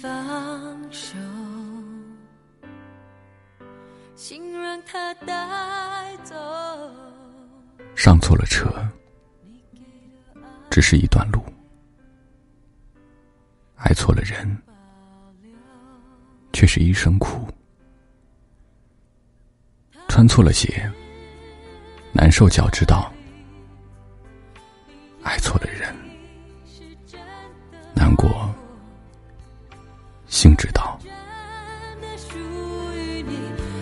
放手，心让它带走。上错了车，只是一段路；爱错了人，却是一生苦。穿错了鞋，难受脚知道；爱错了人，难过心知道。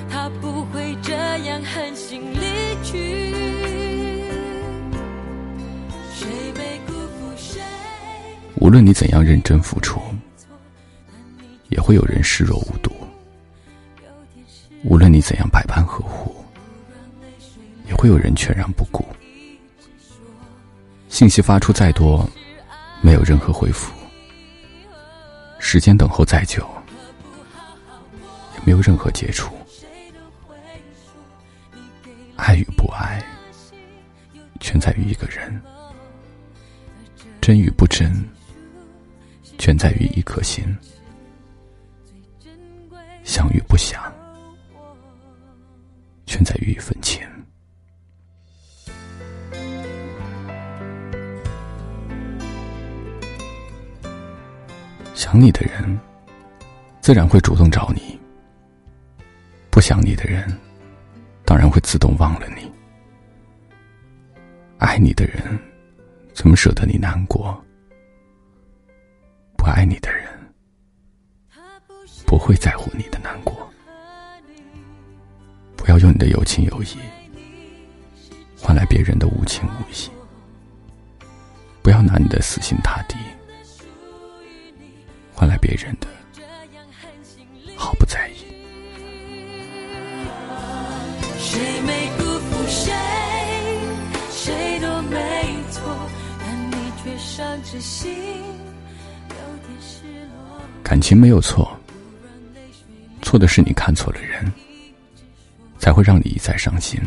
他不会这样狠心离去。无论你怎样认真付出，也会有人视若无睹；无论你怎样百般呵护，也会有人全然不顾。信息发出再多，没有任何回复；时间等候再久，也没有任何接触。爱与不爱，全在于一个人；真与不真。全在于一颗心，想与不想，全在于一份情。想你的人，自然会主动找你；不想你的人，当然会自动忘了你。爱你的人，怎么舍得你难过？不爱你的人，不会在乎你的难过。不要用你的有情有义换来别人的无情无义。不要拿你的死心塌地换来别人的毫不在意。谁没辜负谁，谁都没错，感情没有错，错的是你看错了人，才会让你一再伤心。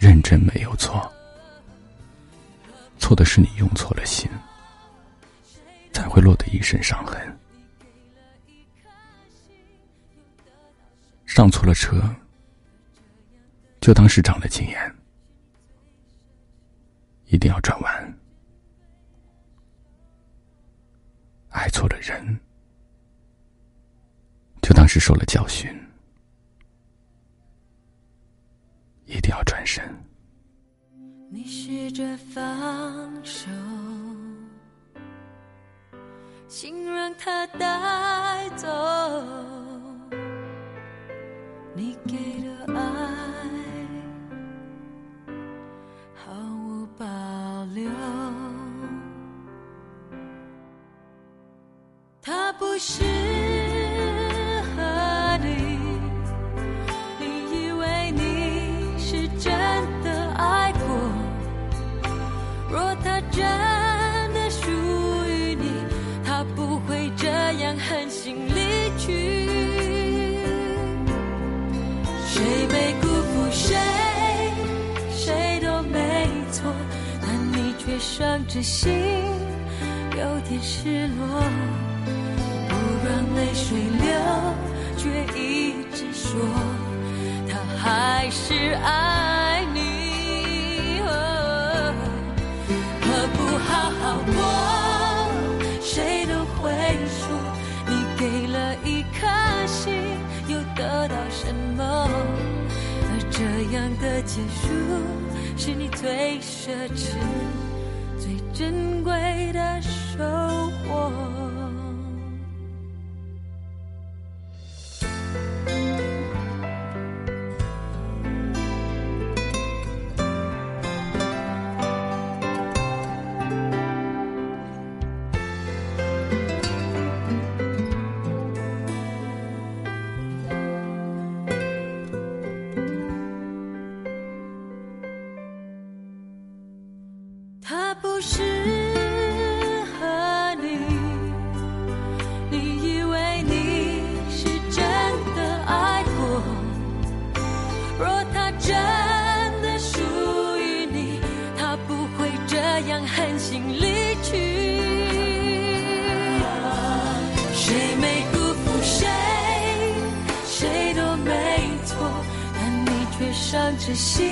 认真没有错，错的是你用错了心，会落得一身伤痕。上错了车，就当是长了经验，一定要转弯。爱错了人，就当是受了教训，一定要转身。你试着放手，请让它带走，你给的爱毫无保留。他不适合你，你以为你是真的爱过？若他真你伤着心，有点失落。不让泪水流，却一直说他还是爱你。何不好好过？谁都会说你给了一颗心，又得到什么？而这样的结束，是你最奢侈、最珍贵的收获。狠心离去谁没辜负谁谁都没错但你却伤着心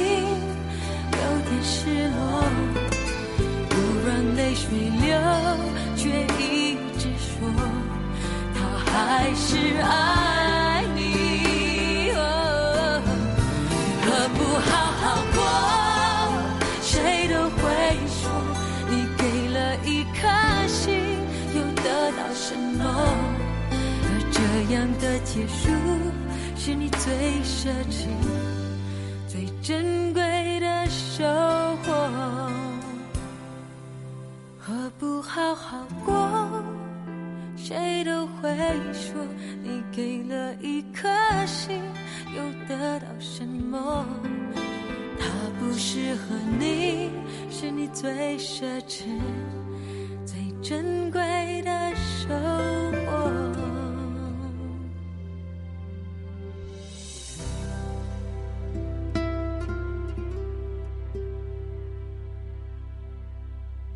有点失落。不让泪水流却一直说他还是爱。样的结束，是你最奢侈。最珍贵的收获，何不好好过？谁都会说，你给了一颗心，又得到什么？他不适合你，是你最奢侈、最珍贵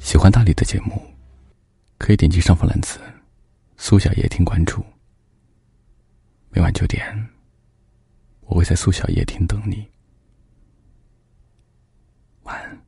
喜欢大理的节目，可以点击上方蓝字“苏小夜”听关注。每晚九点，我会在苏小夜听等你。晚安。